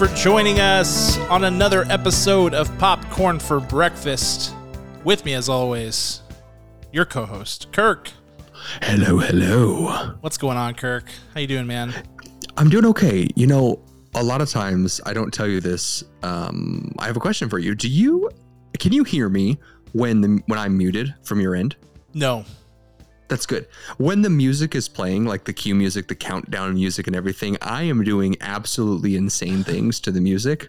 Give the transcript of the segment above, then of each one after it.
For joining us on another episode of Popcorn for Breakfast. With me, as always, your co-host Kirk. Hello, hello. What's going on, Kirk? How you doing, man? I'm doing okay. You know, a lot of times I don't tell you this. Um, I have a question for you. Do you can you hear me when the when I'm muted from your end? No. That's good. When the music is playing, like the cue music, the countdown music, and everything, I am doing absolutely insane things to the music.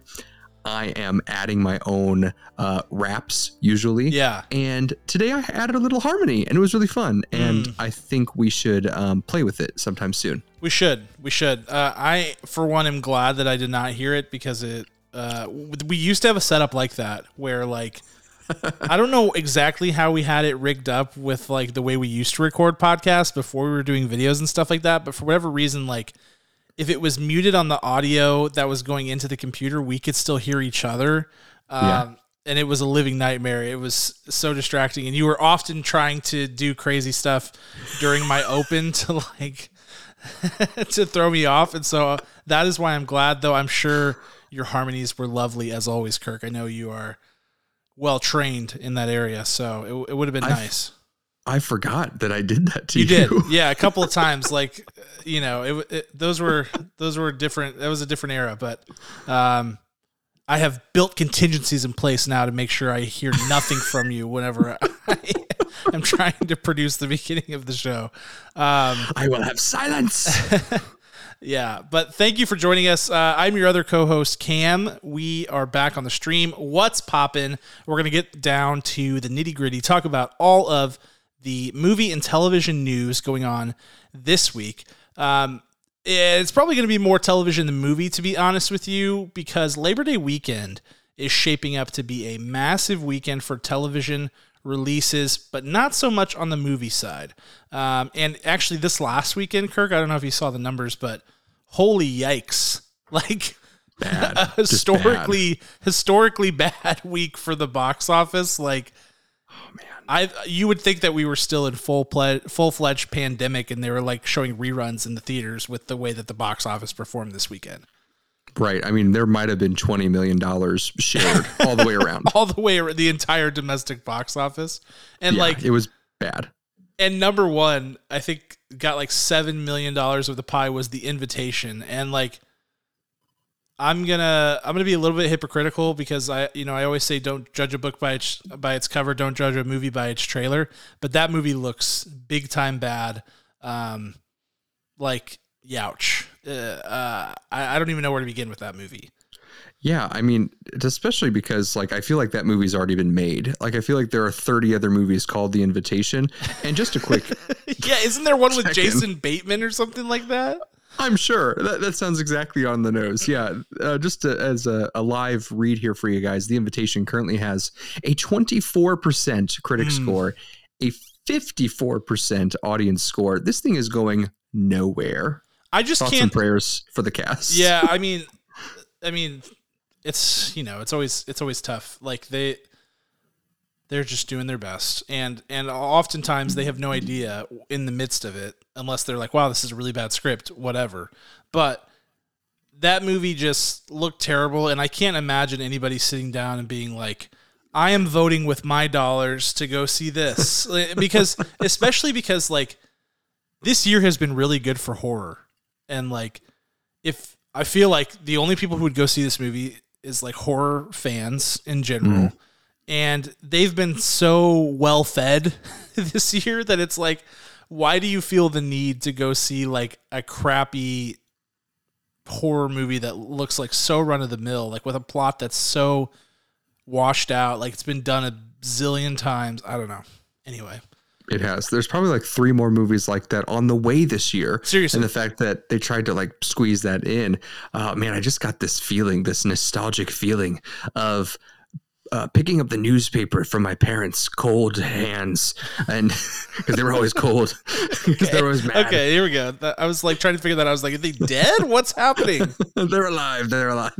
I am adding my own uh, raps usually. Yeah. And today I added a little harmony and it was really fun. And Mm. I think we should um, play with it sometime soon. We should. We should. Uh, I, for one, am glad that I did not hear it because it. Uh, we used to have a setup like that where, like, I don't know exactly how we had it rigged up with like the way we used to record podcasts before we were doing videos and stuff like that. But for whatever reason, like, if it was muted on the audio that was going into the computer, we could still hear each other. Um, Yeah. And it was a living nightmare. It was so distracting. And you were often trying to do crazy stuff during my open to like to throw me off. And so uh, that is why I'm glad, though I'm sure your harmonies were lovely as always, Kirk. I know you are well trained in that area. So it, it would have been I've- nice. I forgot that I did that to You you. did, yeah, a couple of times. Like, you know, it, it those were those were different. That was a different era, but um, I have built contingencies in place now to make sure I hear nothing from you whenever I am trying to produce the beginning of the show. Um, I will have silence. yeah, but thank you for joining us. Uh, I'm your other co-host Cam. We are back on the stream. What's poppin'? We're gonna get down to the nitty gritty. Talk about all of the movie and television news going on this week. Um, it's probably to be more television than movie, to be honest with you, because Labor Day weekend is shaping up to be a massive weekend for television releases, but not so much on the movie side. Um, and actually, this last weekend, Kirk, I don't know if you saw the numbers, but holy yikes! Like Bad. a historically historically bad week for the box office. Like, Oh man. I you would think that we were still in full ple- full fledged pandemic, and they were like showing reruns in the theaters with the way that the box office performed this weekend, Right. I mean, there might have been twenty million dollars shared all the way around. all the way ar- the entire domestic box office, and Yeah, like it was bad. And number one, I think got like seven million dollars of the pie was the invitation, and like I'm gonna I'm gonna be a little bit hypocritical because I you know I always say don't judge a book by its by its cover, don't judge a movie by its trailer, but that movie looks big time bad, um, like youch. Uh, uh, I, I don't even know where to begin with that movie. Yeah, I mean, especially because like I feel like that movie's already been made. Like I feel like there are 30 other movies called The Invitation. And just a quick yeah, isn't there one with Check in. Jason Bateman or something like that? I'm sure that, that sounds exactly on the nose. Yeah. Uh, just to, as a, a live read here for you guys, The Invitation currently has a 24% critic Hmm. score, a 54% audience score. This thing is going nowhere. I just Thoughts can't and prayers for the cast. yeah i mean i mean it's you know it's always it's always tough. Like they they're just doing their best. And and oftentimes they have no idea in the midst of it unless they're like wow this is a really bad script whatever. But that movie just looked terrible and i can't imagine anybody sitting down and being like i am voting with my dollars to go see this. Because especially because like this year has been really good for horror. And like if I feel like the only people who would go see this movie is like horror fans in general. Hmm. And they've been so well fed this year that it's like, why do you feel the need to go see like a crappy horror movie that looks like so run of the mill, like with a plot that's so washed out, like it's been done a zillion times? I don't know. Anyway, It has. There's probably like three more movies like that on the way this year. Seriously. And the fact that they tried to like squeeze that in. Uh, man, I just got this feeling, this nostalgic feeling of uh, picking up the newspaper from my parents' cold hands, and because they were always cold, because they were always mad. Okay, here we go. I was like trying to figure that. out. I was like, are they dead? What's happening? they're alive. They're alive,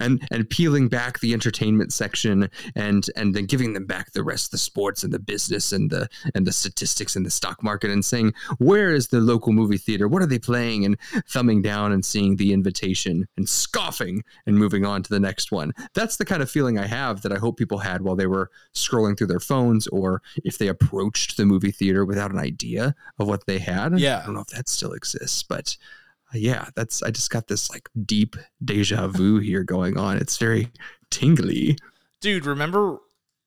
and and peeling back the entertainment section, and and then giving them back the rest, the sports and the business and the and the statistics and the stock market, and saying where is the local movie theater? What are they playing? And thumbing down and seeing the invitation and scoffing and moving on to the next one. That's the kind of feeling I have that I hope people had while they were scrolling through their phones, or if they approached the movie theater without an idea of what they had. Yeah. I don't know if that still exists, but uh, yeah, that's I just got this like deep deja vu here going on. It's very tingly. Dude, remember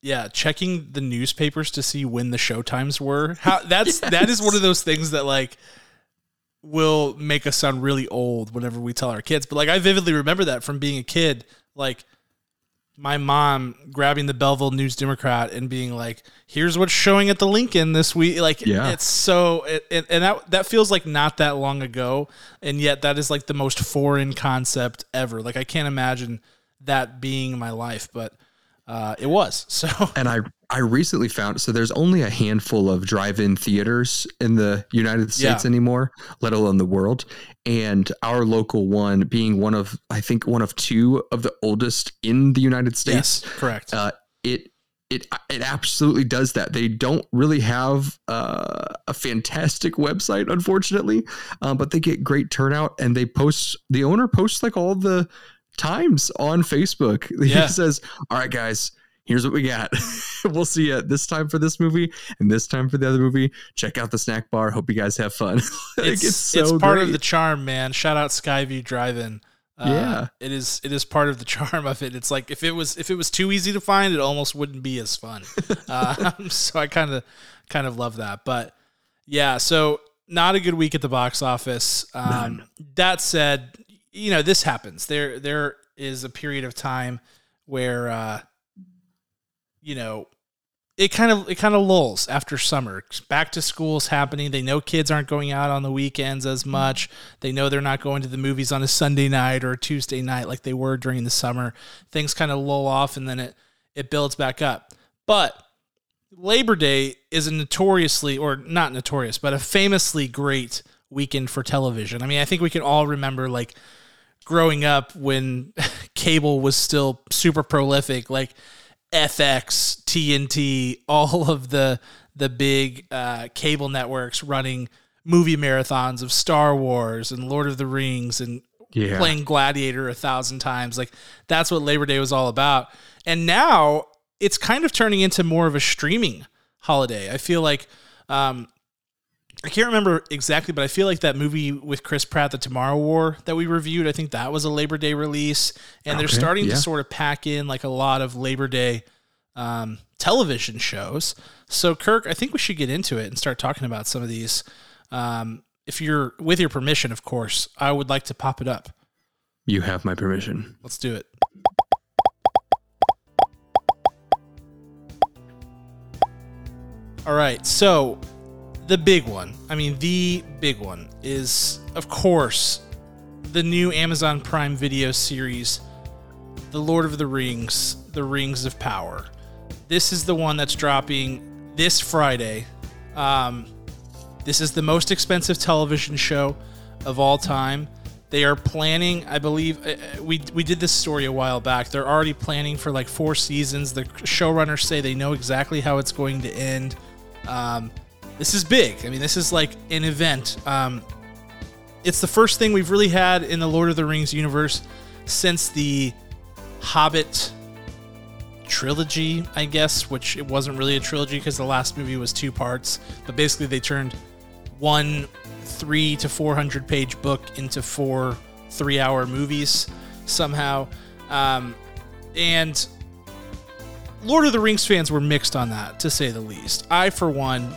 yeah, checking the newspapers to see when the show times were. How that's that is one of those things that like will make us sound really old whenever we tell our kids. But like I vividly remember that from being a kid, like my mom grabbing the Belleville News Democrat and being like, "Here's what's showing at the Lincoln this week." Like, Yeah. it's so, it, it, and that that feels like not that long ago, and yet that is like the most foreign concept ever. Like, I can't imagine that being my life, but uh, it was. So, And I I recently found so there's only a handful of drive-in theaters in the United States Yeah. anymore, let alone the world. And our local one being one of I think one of two of the oldest in the United States. yes, correct. uh, it it it absolutely does that. They don't really have uh, a fantastic website, unfortunately, um, but they get great turnout and they post. The owner posts like all the times on Facebook. Yeah. He says, "All right, guys." Here's what we got. we'll see you this time for this movie and this time for the other movie. Check out the snack bar. Hope you guys have fun. Like, it's it's, so part of the charm, man. Shout out Skyview Drive-In. Uh, Yeah. it is. It is part of the charm of it. It's like if it was if it was too easy to find, it almost wouldn't be as fun. um, so I kind of kind of love that. But yeah, so not a good week at the box office. Um, that said, you know this happens. There there is a period of time where uh, you know it kind of it kind of lulls after summer. Back to school's happening. They know kids aren't going out on the weekends as much. They know they're not going to the movies on a Sunday night or a Tuesday night like they were during the summer. Things kind of lull off and then it it builds back up. But Labor Day is a notoriously or not notorious, but a famously great weekend for television. I mean, I think we can all remember like growing up when cable was still super prolific, like FX, TNT, all of the the big uh, cable networks running movie marathons of Star Wars and Lord of the Rings and Yeah. playing Gladiator a thousand times. Like that's what Labor Day was all about. And now it's kind of turning into more of a streaming holiday. I feel like um, I can't remember exactly, but I feel like that movie with Chris Pratt, The Tomorrow War, that we reviewed, I think that was a Labor Day release. And they're Okay, starting yeah. to sort of pack in like a lot of Labor Day um, television shows. So, Kirk, I think we should get into it and start talking about some of these. Um, if you're, with your permission, of course, I would like to pop it up. You have my permission. Let's do it. All right. So, the big one, I mean, the big one is, of course, the new Amazon Prime Video series, The Lord of the Rings, The Rings of Power. This is the one that's dropping this Friday. Um, this is the most expensive television show of all time. They are planning, I believe, uh, uh, we we did this story a while back. They're already planning for like four seasons. The showrunners say they know exactly how it's going to end. Um, this is big. I mean, this is like an event. Um, it's the first thing we've really had in the Lord of the Rings universe since the Hobbit trilogy, I guess, which it wasn't really a trilogy because the last movie was two parts. But basically, they turned one three to four hundred page book into four three hour movies somehow. Um, and Lord of the Rings fans were mixed on that, to say the least. I, for one,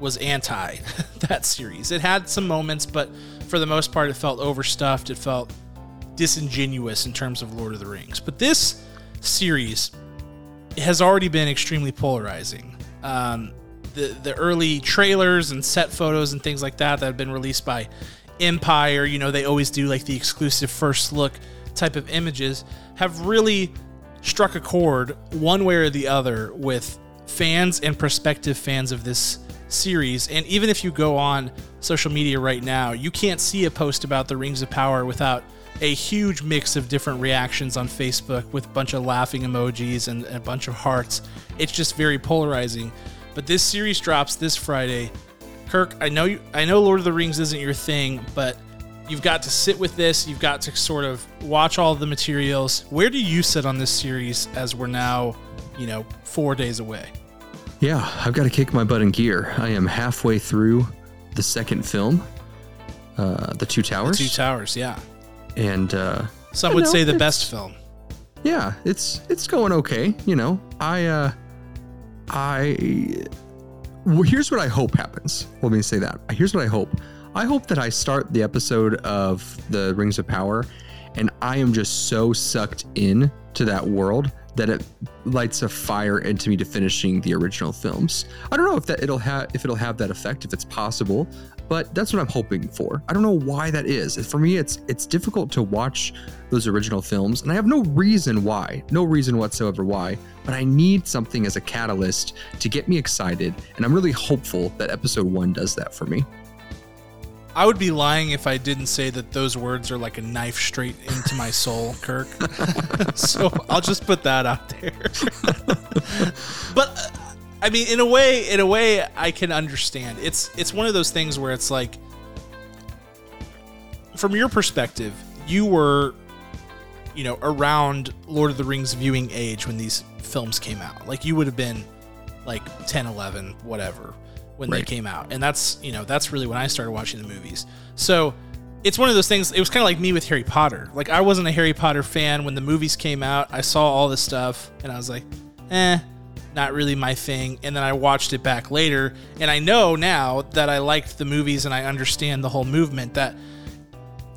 was anti that series. It had some moments, but for the most part, it felt overstuffed. It felt disingenuous in terms of Lord of the Rings. But this series has already been extremely polarizing. Um, the the early trailers and set photos and things like that that have been released by Empire, you know, they always do like the exclusive first look type of images, have really struck a chord one way or the other with fans and prospective fans of this series. And even if you go on social media right now, you can't see a post about the Rings of Power without a huge mix of different reactions on Facebook with a bunch of laughing emojis and a bunch of hearts. It's just very polarizing. But this series drops this Friday. Kirk, I know you, I know Lord of the Rings isn't your thing, but you've got to sit with this. You've got to sort of watch all the materials. Where do you sit on this series as we're now, you know, four days away? Yeah, I've got to kick my butt in gear. I am halfway through the second film, uh, The Two Towers. The Two Towers, yeah. And uh, some would know, say the best film. Yeah, it's it's going okay. You know, I uh, I well, here's what I hope happens. Let me say that. Here's what I hope. I hope that I start the episode of the Rings of Power, and I am just so sucked in to that world that it lights a fire into me to finishing the original films. I don't know if that it'll have if it'll have that effect if it's possible, but that's what I'm hoping for. I don't know why that is. For me it's it's difficult to watch those original films and I have no reason why. No reason whatsoever why, but I need something as a catalyst to get me excited and I'm really hopeful that episode 1 does that for me. I would be lying if I didn't say that those words are like a knife straight into my soul, Kirk. so I'll just put that out there. but uh, I mean, in a way, in a way, I can understand. It's it's one of those things where it's like, from your perspective, you were, you know, around Lord of the Rings viewing age when these films came out. Like you would have been, like 10, 11, whatever when right. they came out. And that's, you know, that's really when I started watching the movies. So it's one of those things. It was kind of like me with Harry Potter. Like I wasn't a Harry Potter fan when the movies came out. I saw all this stuff and I was like, eh, not really my thing. And then I watched it back later. And I know now that I liked the movies and I understand the whole movement that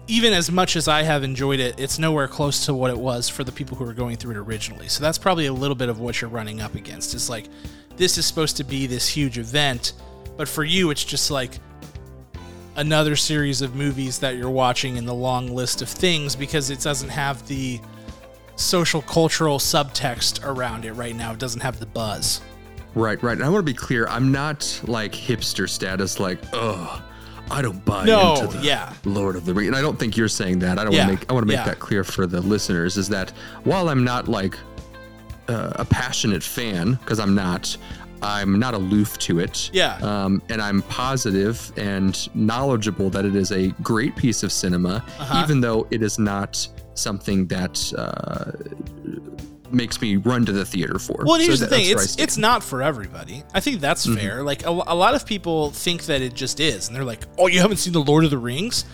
even as much as I have enjoyed it, it's nowhere close to what it was for the people who were going through it originally. So that's probably a little bit of what you're running up against. It's like, this is supposed to be this huge event but for you, it's just like another series of movies that you're watching in the long list of things because it doesn't have the social cultural subtext around it right now. It doesn't have the buzz. Right, right. And I want to be clear. I'm not like hipster status, like, oh, I don't buy no, into the yeah. Lord of the Rings. And I don't think you're saying that. I don't yeah, want to make. I want to make yeah. that clear for the listeners. Is that while I'm not like uh, a passionate fan, because I'm not, I'm not aloof to it. Yeah. Um, and I'm positive and knowledgeable that it is a great piece of cinema, uh-huh. even though it is not something that uh, makes me run to the theater for. Well, here's so the thing: it's it's not for everybody. I think that's mm-hmm. fair. Like a, a lot of people think that it just is, and they're like, "Oh, you haven't seen the Lord of the Rings,"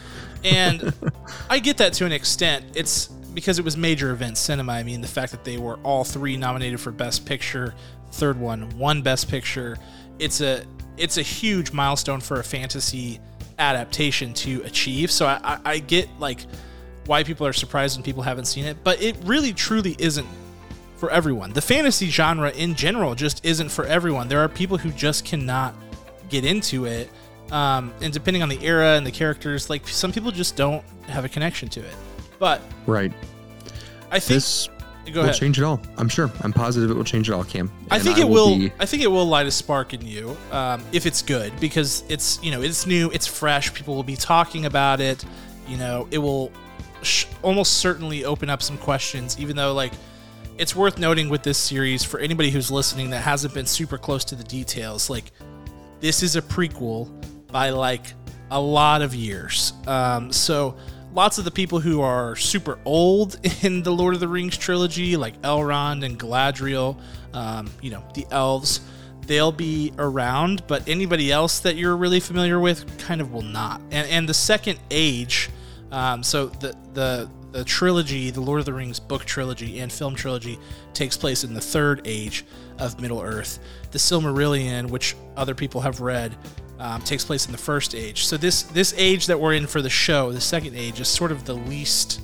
and I get that to an extent. It's because it was major event cinema. I mean, the fact that they were all three nominated for Best Picture, third one won Best Picture. It's a it's a huge milestone for a fantasy adaptation to achieve. So I, I, I get like why people are surprised when people haven't seen it, but it really truly isn't for everyone. The fantasy genre in general just isn't for everyone. There are people who just cannot get into it. Um, and depending on the era and the characters, like some people just don't have a connection to it. But right, I think this Go will ahead. change it all. I'm sure. I'm positive it will change it all, Cam. I think it will. Be... I think it will light a spark in you um, if it's good because it's you know it's new, it's fresh. People will be talking about it. You know, it will sh- almost certainly open up some questions. Even though like it's worth noting with this series for anybody who's listening that hasn't been super close to the details, like this is a prequel by like a lot of years. Um, so lots of the people who are super old in the Lord of the Rings trilogy, like Elrond and Galadriel, um, you know, the elves, they'll be around, but anybody else that you're really familiar with kind of will not. And, and the second age, um, so the, the, the trilogy, the Lord of the Rings book trilogy and film trilogy, takes place in the third age of Middle Earth. The Silmarillion, which other people have read, um, takes place in the first age. So this this age that we're in for the show, the second age, is sort of the least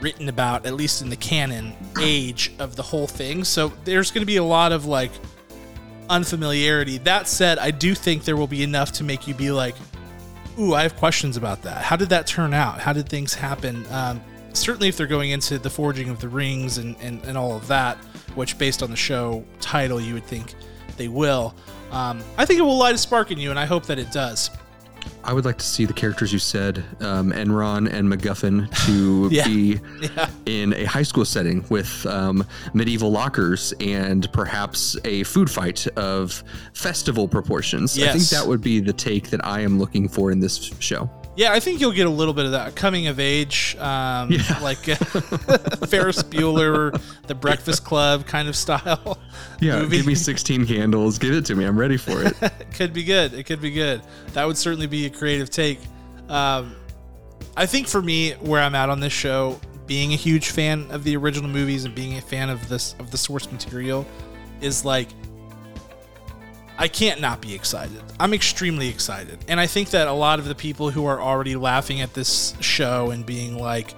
written about, at least in the canon, age of the whole thing. So there's going to be a lot of like unfamiliarity. That said, I do think there will be enough to make you be like, "Ooh, I have questions about that. How did that turn out? How did things happen?" Um, certainly if they're going into the forging of the rings and, and, and all of that, which based on the show title you would think they will. Um, I think it will light a spark in you, and I hope that it does. I would like to see the characters you said, um, Enron and MacGuffin, to Yeah. be Yeah. in a high school setting with um, medieval lockers and perhaps a food fight of festival proportions. I think that would be the take that I am looking for in this show. Yeah, I think you'll get a little bit of that coming of age, um, Yeah. like uh, Ferris Bueller, The Breakfast Club kind of style. Yeah, movie. give me 16 candles. Give it to me. I'm ready for it. it could be good. It could be good. That would certainly be a creative take. Um, I think for me, where I'm at on this show, being a huge fan of the original movies and being a fan of this of the source material, is like I can't not be excited. I'm extremely excited. And I think that a lot of the people who are already laughing at this show and being like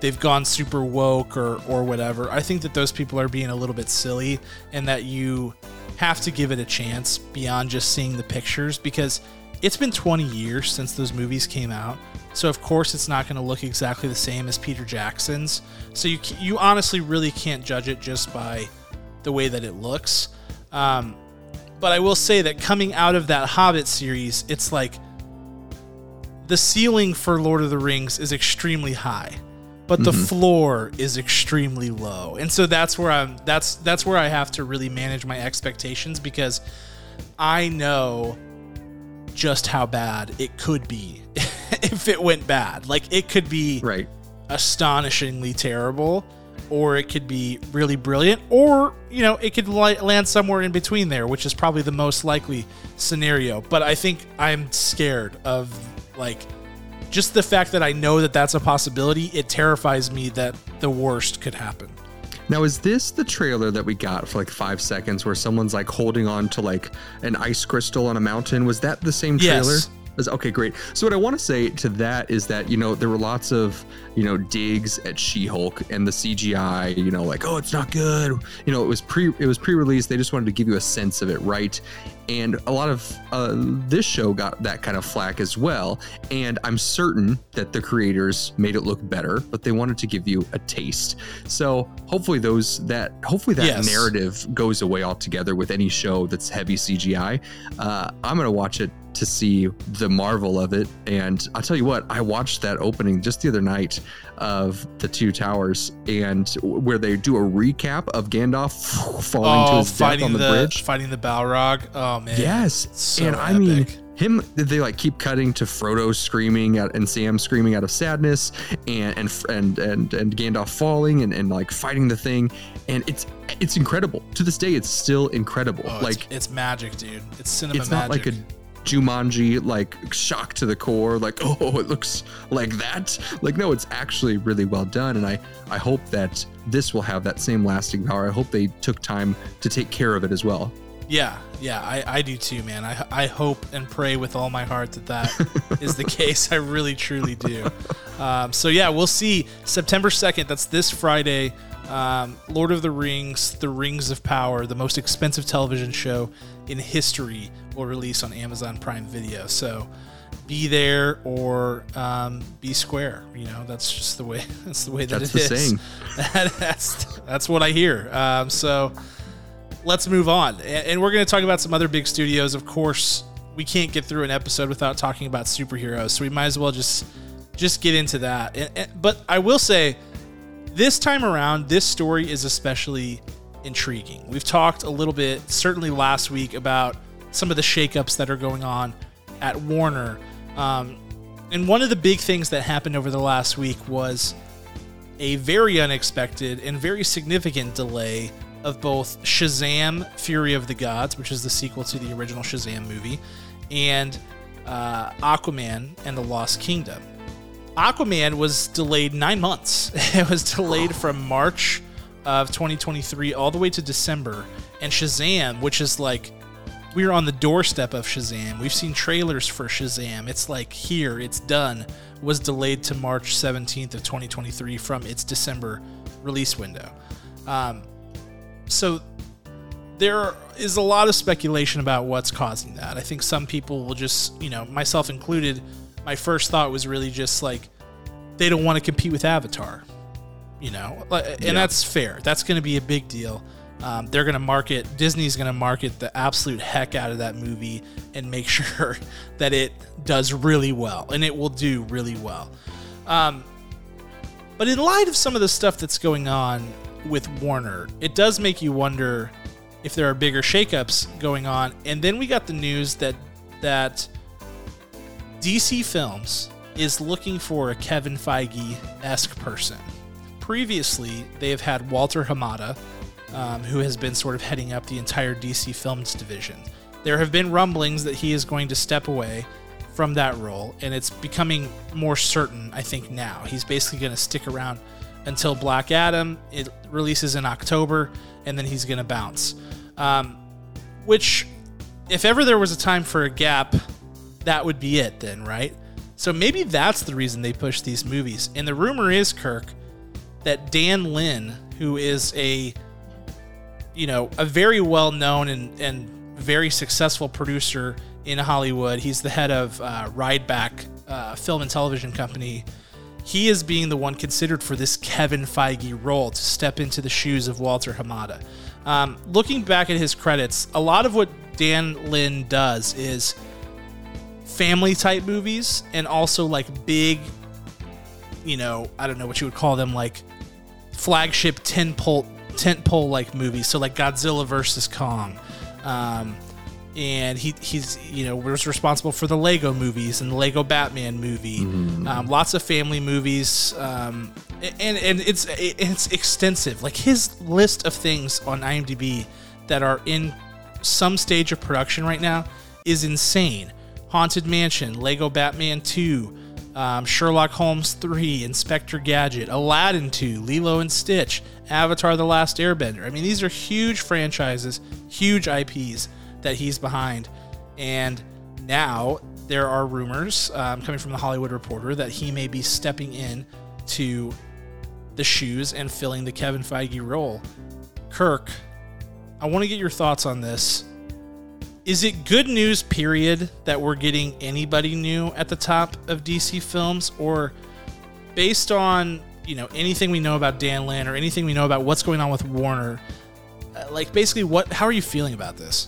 they've gone super woke or or whatever, I think that those people are being a little bit silly and that you have to give it a chance beyond just seeing the pictures because it's been 20 years since those movies came out. So of course it's not going to look exactly the same as Peter Jackson's. So you you honestly really can't judge it just by the way that it looks. Um, but I will say that coming out of that Hobbit series, it's like the ceiling for Lord of the Rings is extremely high, but the mm-hmm. floor is extremely low. And so that's where I'm that's that's where I have to really manage my expectations because I know just how bad it could be if it went bad. Like it could be right. astonishingly terrible or it could be really brilliant or you know it could li- land somewhere in between there which is probably the most likely scenario but i think i'm scared of like just the fact that i know that that's a possibility it terrifies me that the worst could happen Now, is this the trailer that we got for like five seconds where someone's like holding on to like an ice crystal on a mountain? Was that the same trailer? Yes. Okay, great. So what I want to say to that is that you know there were lots of you know digs at She-Hulk and the CGI. You know, like oh it's not good. You know it was pre it was pre-release. They just wanted to give you a sense of it, right? And a lot of uh, this show got that kind of flack as well. And I'm certain that the creators made it look better, but they wanted to give you a taste. So hopefully those that hopefully that Yes. narrative goes away altogether with any show that's heavy CGI. Uh, I'm gonna watch it to see the marvel of it. And I'll tell you what, I watched that opening just the other night of the Two Towers, and where they do a recap of Gandalf falling to oh his death on the, the, bridge. fighting the balrog oh man Yes, so and I mean epic. him. They like keep cutting to Frodo screaming out and Sam screaming out of sadness, and and and and, and Gandalf falling and, and like fighting the thing, and it's it's incredible. To this day, it's still incredible. oh, like it's, it's magic dude it's cinema it's not magic like a Jumanji like shock to the core, like oh it looks like that. Like no, it's actually really well done, and I I hope that this will have that same lasting power. I hope they took time to take care of it as well. Yeah, yeah, I, I do too, man. I, I hope and pray with all my heart that that is the case. I really, truly do. Um, so, yeah, we'll see September 2nd. That's this Friday. Um, Lord of the Rings, The Rings of Power, the most expensive television show in history, will release on Amazon Prime Video. So, be there or um, be square. You know, that's just the way. That's the way that it is That's it the is. saying. that's that's what I hear. Um, so let's move on. And we're going to talk about some other big studios. Of course, we can't get through an episode without talking about superheroes, so we might as well just just get into that. And, and- but I will say, this time around, this story is especially intriguing. We've talked a little bit, certainly last week, about some of the shakeups that are going on at Warner. Um, and one of the big things that happened over the last week was a very unexpected and very significant delay of both Shazam Fury of the Gods, which is the sequel to the original Shazam movie, and uh, Aquaman and the Lost Kingdom. Aquaman was delayed nine months. It was delayed from March of 2023 all the way to December. And Shazam, which is like, we're on the doorstep of Shazam. We've seen trailers for Shazam. It's like here, it's done. Was delayed to March 17th of 2023 from its December release window. Um, so there is a lot of speculation about what's causing that. I think some people will just, you know, myself included, my first thought was really just like they don't want to compete with Avatar. You know, and yeah. that's fair. That's going to be a big deal. Um, they're going to market Disney's going to market the absolute heck out of that movie and make sure that it does really well, and it will do really well. Um, but in light of some of the stuff that's going on with Warner, it does make you wonder if there are bigger shakeups going on. And then we got the news that that DC Films is looking for a Kevin Feige esque person. Previously, they have had Walter Hamada, um, who has been sort of heading up the entire DC Films division. There have been rumblings that he is going to step away from that role, and it's becoming more certain, I think, now. He's basically going to stick around until Black Adam. It releases in October, and then he's going to bounce. Um, which, if ever there was a time for a gap, that would be it, then, right? So maybe that's the reason they push these movies. And the rumor is, Kirk, that Dan Lin, who is a you know, a very well known and, and very successful producer in Hollywood. He's the head of uh, Rideback uh, Film and Television Company. He is being the one considered for this Kevin Feige role to step into the shoes of Walter Hamada. Um, looking back at his credits, a lot of what Dan Lin does is family type movies and also like big, you know, I don't know what you would call them, like flagship 10 pole tentpole like movies. So like Godzilla versus Kong. Um, and he he's you know was responsible for the Lego movies and the Lego Batman movie, mm-hmm. um, lots of family movies, um, and and it's it's extensive. Like his list of things on IMDb that are in some stage of production right now is insane. Haunted Mansion, Lego Batman Two, um, Sherlock Holmes 3, Inspector Gadget, Aladdin 2, Lilo and Stitch, Avatar The Last Airbender. I mean, these are huge franchises, huge IPs that he's behind. And now there are rumors um, coming from the Hollywood Reporter that he may be stepping in to the shoes and filling the Kevin Feige role. Kirk, I want to get your thoughts on this is it good news, period, that we're getting anybody new at the top of DC films? Or based on, you know, anything we know about Dan Lin or anything we know about what's going on with Warner, uh, like basically what how are you feeling about this?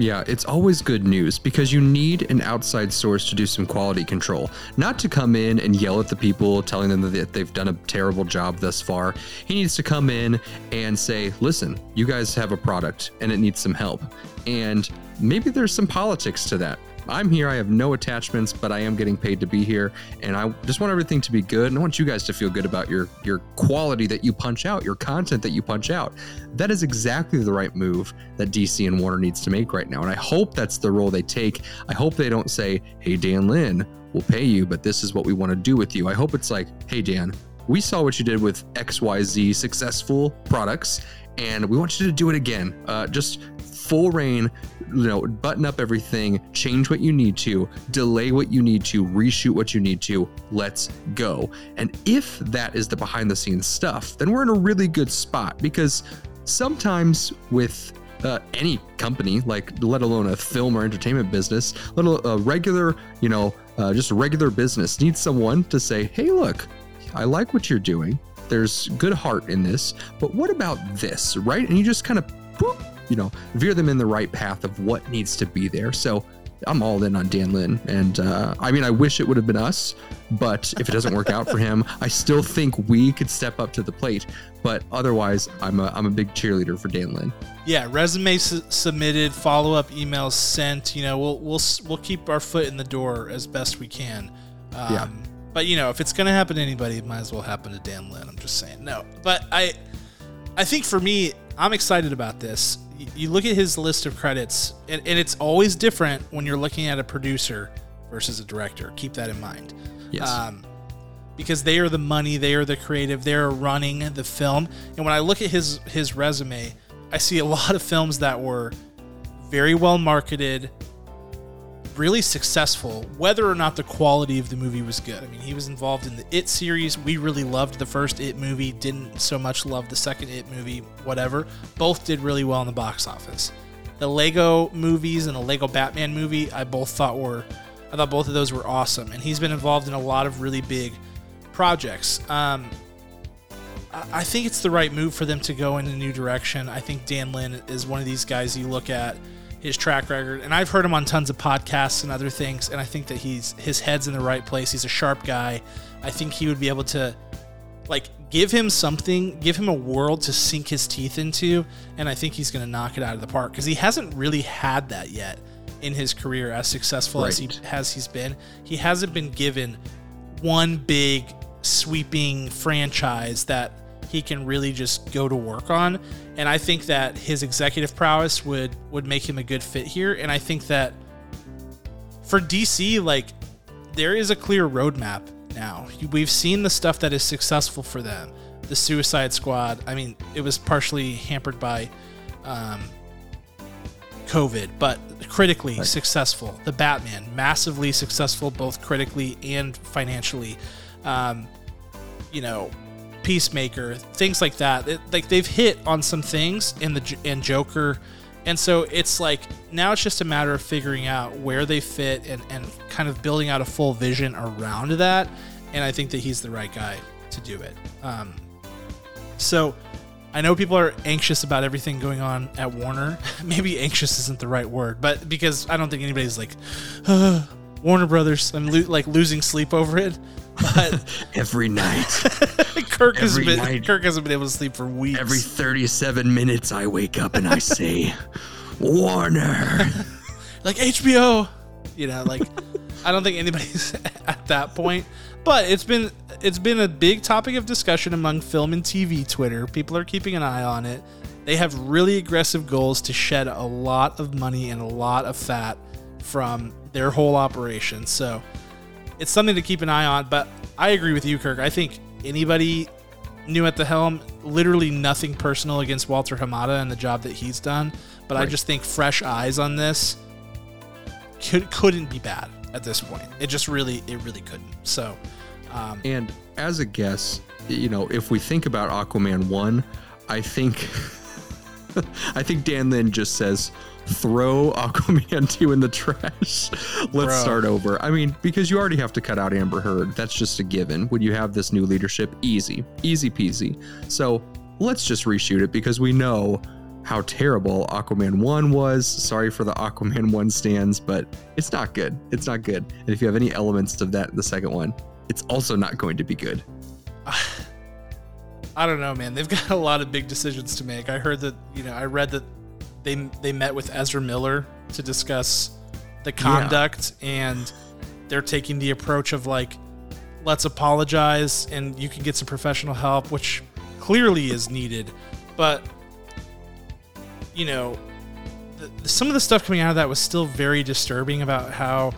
Yeah, it's always good news because you need an outside source to do some quality control. Not to come in and yell at the people, telling them that they've done a terrible job thus far. He needs to come in and say, listen, you guys have a product and it needs some help. And maybe there's some politics to that. I'm here. I have no attachments, but I am getting paid to be here, and I just want everything to be good. And I want you guys to feel good about your your quality that you punch out, your content that you punch out. That is exactly the right move that DC and Warner needs to make right now, and I hope that's the role they take. I hope they don't say, "Hey, Dan Lin, we'll pay you, but this is what we want to do with you." I hope it's like, "Hey, Dan, we saw what you did with XYZ successful products." and we want you to do it again. Uh, just full reign, you know, button up everything, change what you need to, delay what you need to, reshoot what you need to. Let's go. And if that is the behind the scenes stuff, then we're in a really good spot because sometimes with uh, any company, like let alone a film or entertainment business, let alone a regular, you know, uh, just regular business needs someone to say, "Hey, look, I like what you're doing. There's good heart in this, but what about this?" Right? And you just kind of you know, veer them in the right path of what needs to be there. So I'm all in on Dan Lin. And uh, I mean, I wish it would have been us, but if it doesn't work out for him, I still think we could step up to the plate. But otherwise, I'm a, I'm a big cheerleader for Dan Lin. Yeah, resume su- submitted, follow up emails sent. You know, we'll we'll we'll keep our foot in the door as best we can. Um, yeah. But you know, if it's gonna happen to anybody, it might as well happen to Dan Lin. I'm just saying. No, but I, I think for me, I'm excited about this you look at his list of credits, and, and it's always different when you're looking at a producer versus a director. Keep that in mind. Yes. Um, because they are the money, they are the creative, they're running the film. And when I look at his his resume, I see a lot of films that were very well marketed, really successful, whether or not the quality of the movie was good. I mean, he was involved in the It series. We really loved the first It movie, didn't so much love the second It movie, whatever. Both did really well in the box office. The Lego movies and the Lego Batman movie, I both thought were, I thought both of those were awesome. And he's been involved in a lot of really big projects. Um, I think it's the right move for them to go in a new direction. I think Dan Lin is one of these guys you look at his track record, and I've heard him on tons of podcasts and other things, and I think that he's his head's in the right place. He's a sharp guy. I think he would be able to like give him something, give him a world to sink his teeth into, and I think he's going to knock it out of the park because he hasn't really had that yet in his career as successful as he has he's been. He hasn't been given one big sweeping franchise that he can really just go to work on and I think that his executive prowess would would make him a good fit here and I think that for DC like there is a clear roadmap now. We've seen the stuff that is successful for them. The Suicide Squad, I mean, it was partially hampered by um, COVID, but critically successful. The Batman, massively successful both critically and financially. Um, you know, Peacemaker, things like that. It, like they've hit on some things in the and Joker, and so it's like now it's just a matter of figuring out where they fit and and kind of building out a full vision around that. And I think that he's the right guy to do it. Um, so I know people are anxious about everything going on at Warner. Maybe anxious isn't the right word, but because I don't think anybody's like "Uh, Warner Brothers. I'm lo- like losing sleep over it. But Every night, Kirk has Every been night. Kirk hasn't been able to sleep for weeks. every 37 minutes, I wake up and I say, Warner. like HBO. You know, like I don't think anybody's at that point. But it's been it's been a big topic of discussion among film and TV Twitter. People are keeping an eye on it. They have really aggressive goals to shed a lot of money and a lot of fat from their whole operation. So it's something to keep an eye on. But I agree with you, Kirk. I think anybody new at the helm, literally nothing personal against Walter Hamada and the job that he's done. But I just think fresh eyes on this could, couldn't be bad at this point. It just really, it really couldn't. So, um, And as a guess, you know, if we think about Aquaman 1, I think I think Dan Lin just says throw Aquaman 2 in the trash. Let's Bro. start over. I mean, because you already have to cut out Amber Heard. That's just a given. When you have this new leadership, easy. Easy peasy. So, let's just reshoot it because we know how terrible Aquaman 1 was. Sorry for the Aquaman 1 stands, but it's not good. It's not good. And if you have any elements of that in the second one, it's also not going to be good. I don't know, man. They've got a lot of big decisions to make. I heard that, you know, I read that they they met with Ezra Miller to discuss the conduct and they're taking the approach of like let's apologize and you can get some professional help, which clearly is needed. But you know, the, some of the stuff coming out of that was still very disturbing about how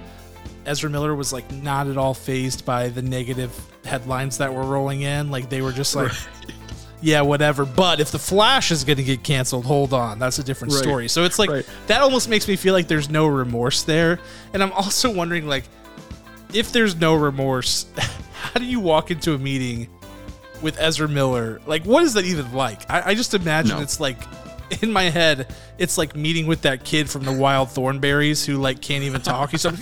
Ezra Miller was like not at all phased by the negative headlines that were rolling in. Like they were just like, yeah, whatever. But if the Flash is going to get canceled, hold on, that's a different Right. story. So it's like Right. that almost makes me feel like there's no remorse there. And I'm also wondering like if there's no remorse, how do you walk into a meeting with Ezra Miller? Like what is that even like? I, I just imagine No. it's like in my head, it's like meeting with that kid from the Wild Thornberrys who like can't even talk. He's like,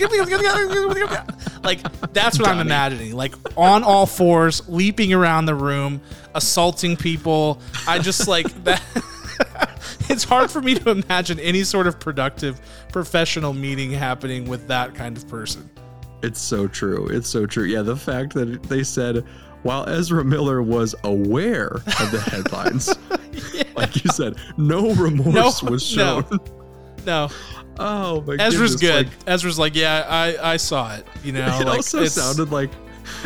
like that's what I'm imagining. Like on all fours, leaping around the room, assaulting people. I just like that. it's hard for me to imagine any sort of productive professional meeting happening with that kind of person. It's so true. It's so true. Yeah, the fact that they said while Ezra Miller was aware of the headlines, like you said, no remorse No, was shown. No, Oh my Ezra's goodness, good. like, Ezra's like, yeah, I I saw it. You know, it like, also sounded like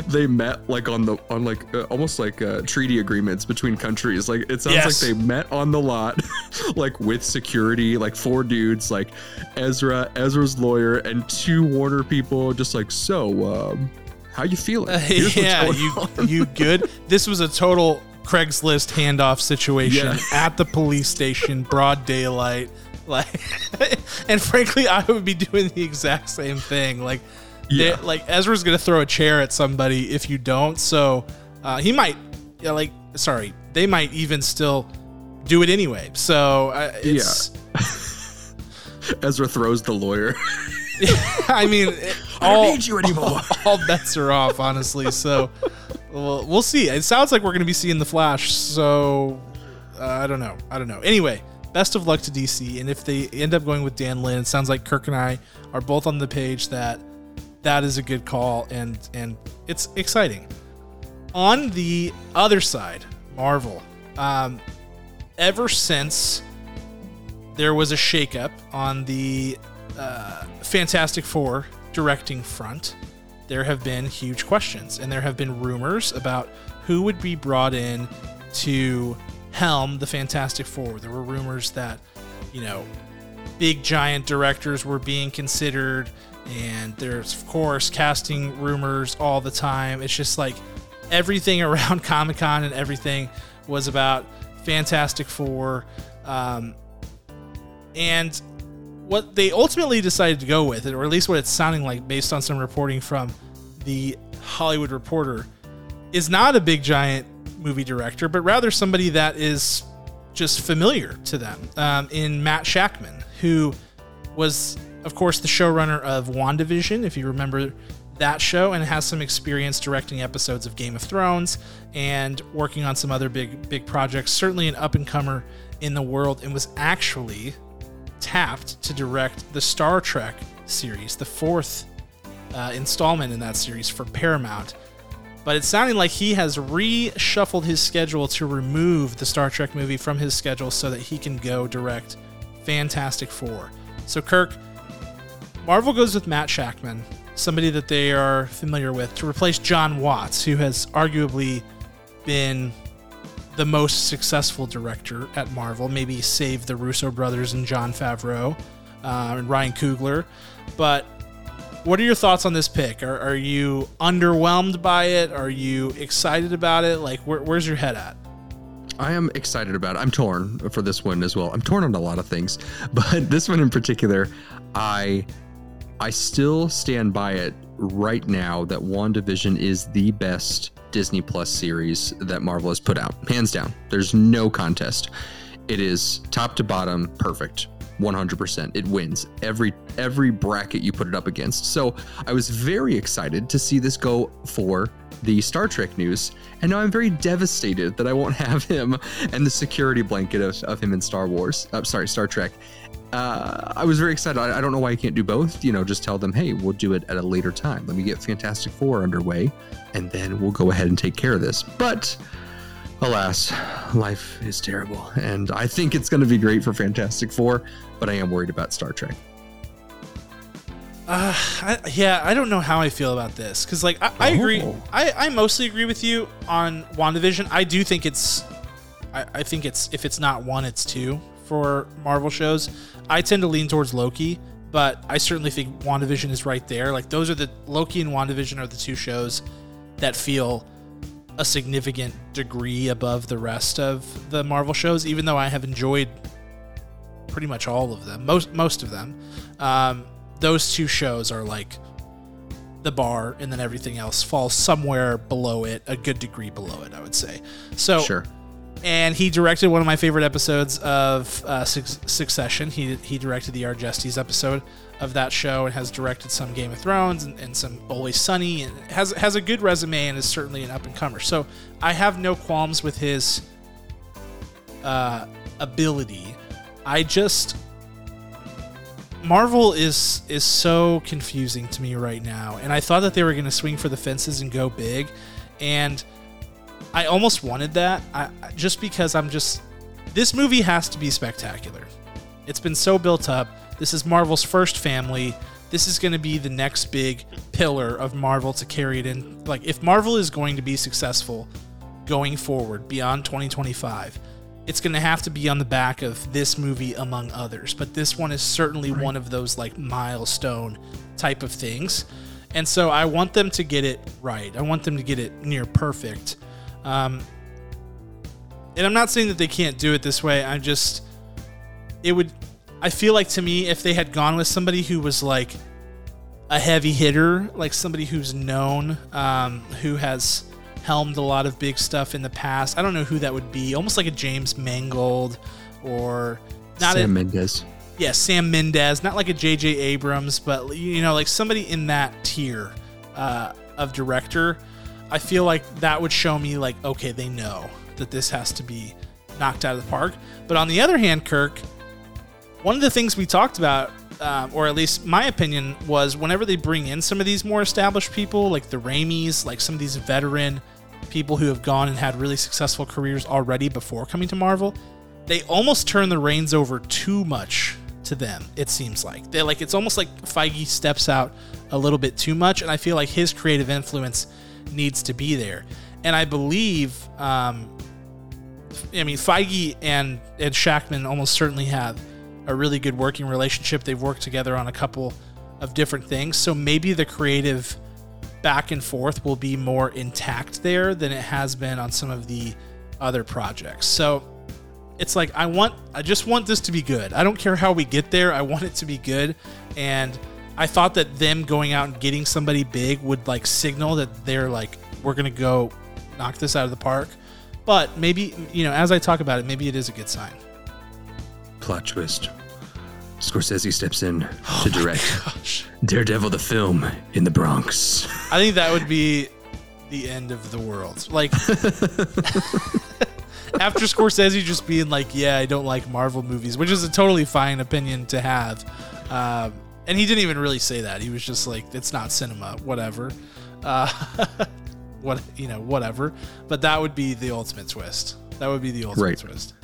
they met like on the on like uh, almost like uh, treaty agreements between countries. Like it sounds Yes. like they met on the lot, like with security, like four dudes, like Ezra, Ezra's lawyer, and two Warner people. Just like so, um, how you feeling? What's yeah, you on." you good? This was a total Craigslist handoff situation Yeah. at the police station, broad daylight. Like, and frankly, I would be doing the exact same thing. Like, they- Yeah. like Ezra's gonna throw a chair at somebody if you don't. So uh, he might, yeah, like, sorry, they might even still do it anyway. So uh, it's, Ezra throws the lawyer. I mean, it- I don't all, need you anymore. all bets are off, honestly. So, well, we'll see. It sounds like we're going to be seeing the Flash, so uh, I don't know. I don't know. Anyway, best of luck to DC, and if they end up going with Dan Lin, it sounds like Kirk and I are both on the page that that is a good call, and and it's exciting. On the other side, Marvel. Um, ever since there was a shakeup on the uh, Fantastic Four directing front, there have been huge questions, and there have been rumors about who would be brought in to helm the Fantastic Four. There were rumors that, you know, big giant directors were being considered, and there's, of course, casting rumors all the time. It's just like everything around Comic Con and everything was about Fantastic Four. Um, and what they ultimately decided to go with, or at least what it's sounding like based on some reporting from the Hollywood Reporter, is not a big giant movie director, but rather somebody that is just familiar to them um, in Matt Shakman, who was, of course, the showrunner of WandaVision, if you remember that show, and has some experience directing episodes of Game of Thrones and working on some other big, big projects. Certainly an up and comer in the world, and was actually tapped to direct the Star Trek series, the fourth uh, installment in that series for Paramount. But it's sounding like he has reshuffled his schedule to remove the Star Trek movie from his schedule so that he can go direct Fantastic Four. So, Kirk, Marvel goes with Matt Shakman, somebody that they are familiar with, to replace Jon Watts, who has arguably been the most successful director at Marvel, maybe save the Russo brothers and Jon Favreau uh, and Ryan Coogler. But what are your thoughts on this pick? Are, are you underwhelmed by it? Are you excited about it? Like, where, where's your head at? I am excited about it. I'm torn for this one as well. I'm torn on a lot of things, but this one in particular, I I still stand by it right now that WandaVision is the best Disney Plus series that Marvel has put out. Hands down. There's no contest. It is top to bottom perfect. 100%. It wins every every bracket you put it up against. So, I was very excited to see this go for the Star Trek news, and now I'm very devastated that I won't have him and the security blanket of, of him in Star Wars. Uh, sorry, Star Trek. Uh, I was very excited. I, I don't know why I can't do both. You know, just tell them, hey, we'll do it at a later time. Let me get Fantastic Four underway, and then we'll go ahead and take care of this. But alas, life is terrible. And I think it's going to be great for Fantastic Four, but I am worried about Star Trek. Uh, I, yeah, I don't know how I feel about this because, like, I, I agree. Oh. I, I mostly agree with you on WandaVision. I do think it's, I, I think it's if it's not one, it's two for Marvel shows. I tend to lean towards Loki, but I certainly think WandaVision is right there. Like, those are the Loki and WandaVision are the two shows that feel a significant degree above the rest of the Marvel shows, even though I have enjoyed pretty much all of them, most most of them. Um, those two shows are like the bar, and then everything else falls somewhere below it, a good degree below it, I would say. So, Sure. And he directed one of my favorite episodes of uh, Suc- Succession. He he directed the Argestes episode of that show and has directed some Game of Thrones and, and some Always Sunny and has has a good resume and is certainly an up and comer. So I have no qualms with his uh, ability. I just Marvel is is so confusing to me right now, and I thought that they were going to swing for the fences and go big, and I almost wanted that. I just because I'm just this movie has to be spectacular. It's been so built up. This is Marvel's first family. This is going to be the next big pillar of Marvel to carry it in. Like if Marvel is going to be successful going forward beyond 2025, it's going to have to be on the back of this movie among others. But this one is certainly one of those like milestone type of things. And so I want them to get it right. I want them to get it near perfect. Um, and I'm not saying that they can't do it this way. I'm just, it would, I feel like to me, if they had gone with somebody who was like a heavy hitter, like somebody who's known, um, who has helmed a lot of big stuff in the past, I don't know who that would be. Almost like a James Mangold or not Sam a, Mendes. yeah, Sam Mendes, not like a J.J. Abrams, but you know, like somebody in that tier uh, of director. I feel like that would show me like okay, they know that this has to be knocked out of the park. But on the other hand, Kirk, one of the things we talked about, um, or at least my opinion, was whenever they bring in some of these more established people, like the Raimis, like some of these veteran people who have gone and had really successful careers already before coming to Marvel, they almost turn the reins over too much to them. It seems like they like it's almost like Feige steps out a little bit too much, and I feel like his creative influence needs to be there. And I believe, um, I mean, Feige and and Shakman almost certainly have a really good working relationship. They've worked together on a couple of different things, so maybe the creative back and forth will be more intact there than it has been on some of the other projects. So it's like I want I just want this to be good. I don't care how we get there. I want it to be good and I thought that them going out and getting somebody big would like signal that they're like we're going to go knock this out of the park. But maybe, you know, as I talk about it, maybe it is a good sign. Plot twist. Scorsese steps in to direct Daredevil the film in the Bronx. I think that would be the end of the world. Like after Scorsese just being like, "Yeah, I don't like Marvel movies," which is a totally fine opinion to have. Um, and he didn't even really say that. He was just like, "It's not cinema, whatever." Uh, what you know, whatever. But that would be the ultimate twist. That would be the ultimate Right. twist.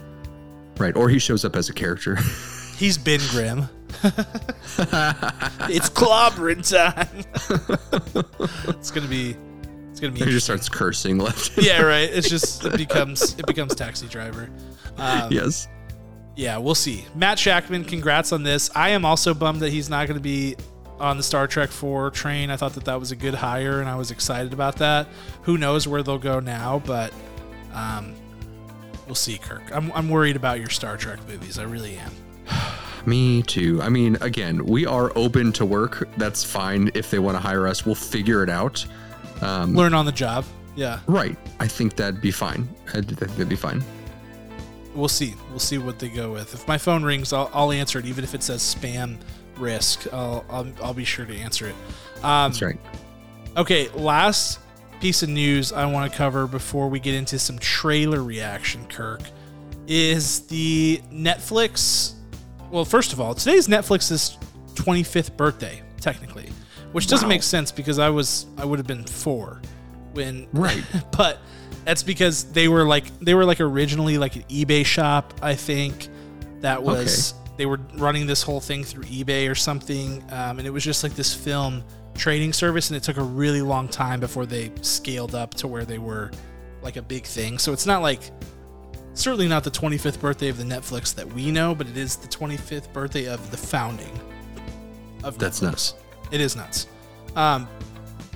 Right, or he shows up as a character. He's been grim. it's clobbering time. it's gonna be. It's gonna be. he just starts cursing left. yeah, right. It's just it becomes it becomes taxi driver. Um, yes. Yeah, we'll see. Matt Shakman, congrats on this. I am also bummed that he's not going to be on the Star Trek 4 train. I thought that that was a good hire, and I was excited about that. Who knows where they'll go now, but um, we'll see, Kirk. I'm, I'm worried about your Star Trek movies. I really am. Me too. I mean, again, we are open to work. That's fine if they want to hire us. We'll figure it out. Um, Learn on the job. Yeah, right. I think that'd be fine. I think that'd be fine. We'll see. We'll see what they go with. If my phone rings, I'll, I'll answer it, even if it says spam risk. I'll, I'll, I'll be sure to answer it. Um, That's right. Okay, last piece of news I want to cover before we get into some trailer reaction, Kirk, is the Netflix. Well, first of all, today's Netflix's 25th birthday, technically, which doesn't Wow. make sense because I was I would have been four when Right. but that's because they were like they were like originally like an eBay shop, I think. That was they were running this whole thing through eBay or something, um, and it was just like this film trading service, and it took a really long time before they scaled up to where they were like a big thing. So it's not like certainly not the 25th birthday of the Netflix that we know, but it is the 25th birthday of the founding of That's nuts. It is nuts. Um,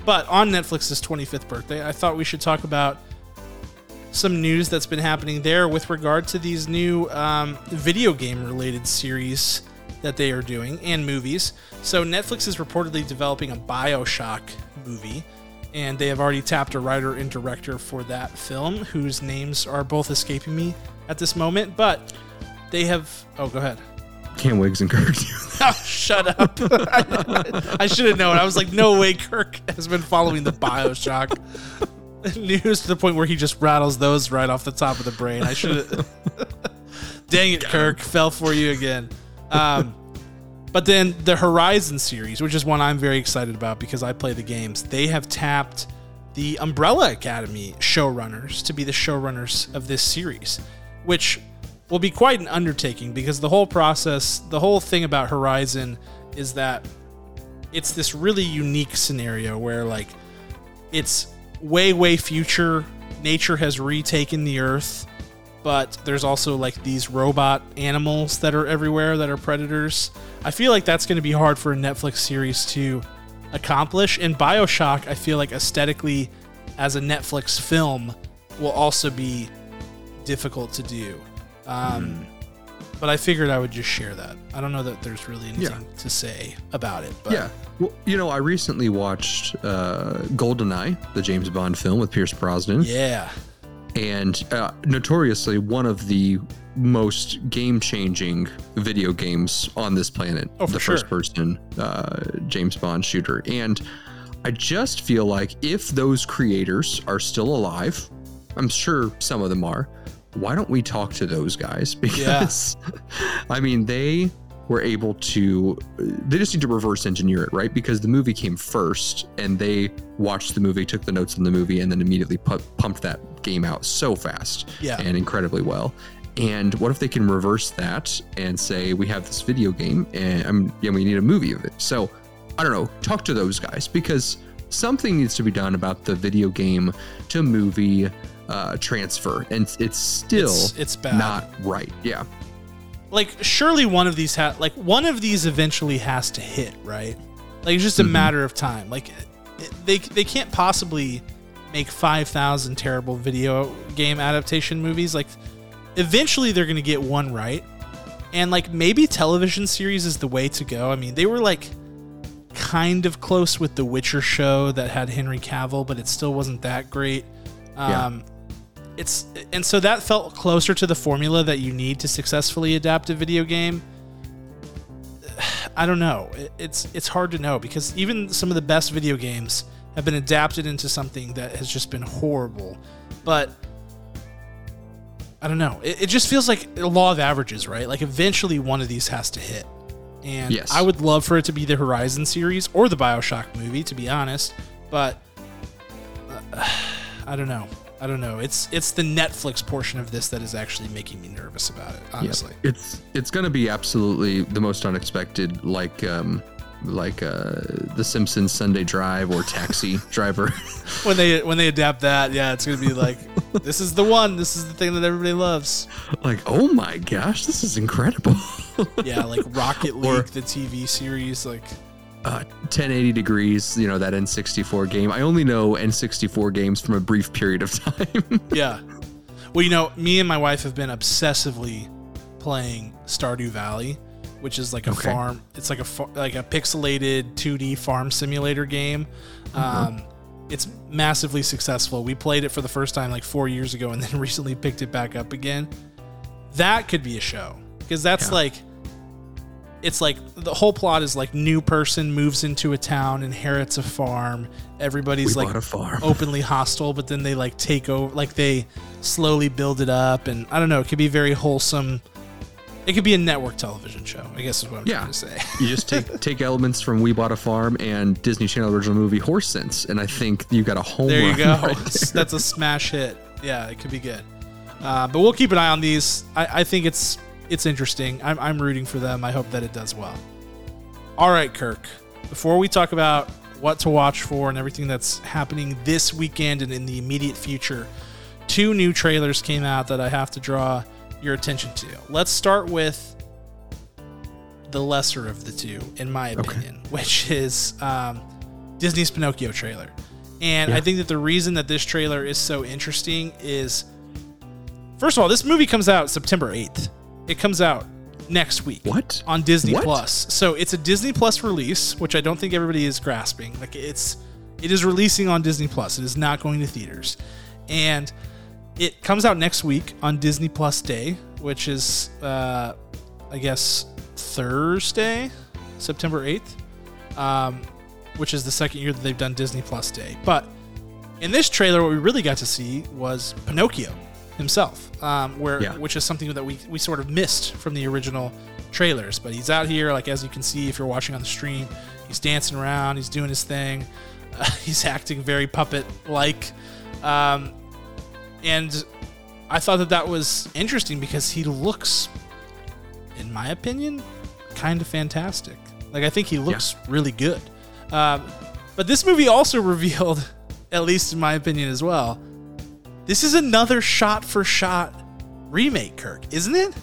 but on Netflix's 25th birthday, I thought we should talk about some news that's been happening there with regard to these new um, video game related series that they are doing and movies. So, Netflix is reportedly developing a Bioshock movie, and they have already tapped a writer and director for that film, whose names are both escaping me at this moment. But they have. Oh, go ahead. Cam Wiggs and Kirk. Oh, shut up. I should have known. I was like, no way Kirk has been following the Bioshock news to the point where he just rattles those right off the top of the brain. I should have. Dang it, Kirk. Fell for you again. Um, but then the Horizon series, which is one I'm very excited about because I play the games, they have tapped the Umbrella Academy showrunners to be the showrunners of this series, which will be quite an undertaking because the whole process, the whole thing about Horizon is that it's this really unique scenario where like it's way way future nature has retaken the earth but there's also like these robot animals that are everywhere that are predators. I feel like that's going to be hard for a netflix series to accomplish and bioshock i feel like aesthetically as a netflix film will also be difficult to do. Um, but i figured i would just share that i don't know that there's really anything to say about it but yeah. Well, you know, I recently watched uh, GoldenEye, the James Bond film with Pierce Brosnan. yeah and uh, notoriously one of the most game-changing video games on this planet Oh, the sure. first-person uh, james bond shooter and I just feel like if those creators are still alive, I'm sure some of them are. Why don't we talk to those guys? Because, I mean, they were able to, they just need to reverse engineer it, right? Because the movie came first and they watched the movie, took the notes on the movie, and then immediately pu- pumped that game out so fast Yeah. and incredibly well. And what if they can reverse that and say, we have this video game and, um, yeah, we need a movie of it? So, I don't know, talk to those guys because something needs to be done about the video game to movie uh, transfer. And it's still It's, it's bad. not right. Yeah. like surely one of these ha- like one of these eventually has to hit right like it's just a Mhm. matter of time like it, they they can't possibly make 5000 terrible video game adaptation movies like eventually they're going to get one right and like maybe television series is the way to go i mean they were like kind of close with the witcher show that had henry cavill but it still wasn't that great Yeah. It's and so that felt closer to the formula that you need to successfully adapt a video game. I don't know. It's it's hard to know because even some of the best video games have been adapted into something that has just been horrible. But I don't know. It, it just feels like a law of averages, right? Like eventually one of these has to hit. And Yes. I would love for it to be the Horizon series or the BioShock movie, to be honest. But uh, I don't know. I don't know. It's it's the Netflix portion of this that is actually making me nervous about it. Honestly, It's it's gonna be absolutely the most unexpected, like um like uh the Simpsons Sunday Drive or Taxi Driver. when they when they adapt that, yeah, it's gonna be like this is the one. This is the thing that everybody loves. like, oh my gosh, this is incredible. Yeah, like Rocket League, Or- the TV series. Like, uh, 1080 degrees, you know, that N64 game. I only know N64 games from a brief period of time. yeah. Well, you know, me and my wife have been obsessively playing Stardew Valley, which is like a Okay. farm. It's like a like a pixelated 2D farm simulator game. Uh-huh. Um, it's massively successful. We played it for the first time like four years ago, and then recently picked it back up again. That could be a show because that's Yeah. like it's like the whole plot is like new person moves into a town, inherits a farm. we Everybody's like a farm. openly hostile, but then they like take over, like they slowly build it up, and I don't know. It could be very wholesome. It could be a network television show. I guess is what I'm Yeah. trying to say. you just take take elements from We Bought a Farm and Disney Channel original movie Horse Sense, and I think you got a home there you go. right there. That's a smash hit. Yeah, it could be good. Uh, but we'll keep an eye on these. I, I think it's it's interesting. I'm, I'm rooting for them. I hope that it does well. All right, Kirk. Before we talk about what to watch for and everything that's happening this weekend and in the immediate future, two new trailers came out that I have to draw your attention to. Let's start with the lesser of the two, in my opinion, which is um, Disney's Pinocchio trailer. And I think that the reason that this trailer is so interesting is, first of all, this movie comes out September 8th. It comes out next week What? on Disney What? Plus. So it's a Disney Plus release, which I don't think everybody is grasping. Like it's it is releasing on Disney Plus. It is not going to theaters. And it comes out next week on Disney Plus Day, which is uh I guess Thursday, September 8th. Um which is the second year that they've done Disney Plus Day. But in this trailer, what we really got to see was Pinocchio himself, um, where Yeah. which is something that we, we sort of missed from the original trailers. But he's out here, like as you can see if you're watching on the stream, he's dancing around, he's doing his thing, uh, he's acting very puppet like, um, and I thought that that was interesting because he looks, in my opinion, kind of fantastic. Like I think he looks really good. Um, but this movie also revealed, at least in my opinion as well, this is another shot for shot remake, Kirk, isn't it?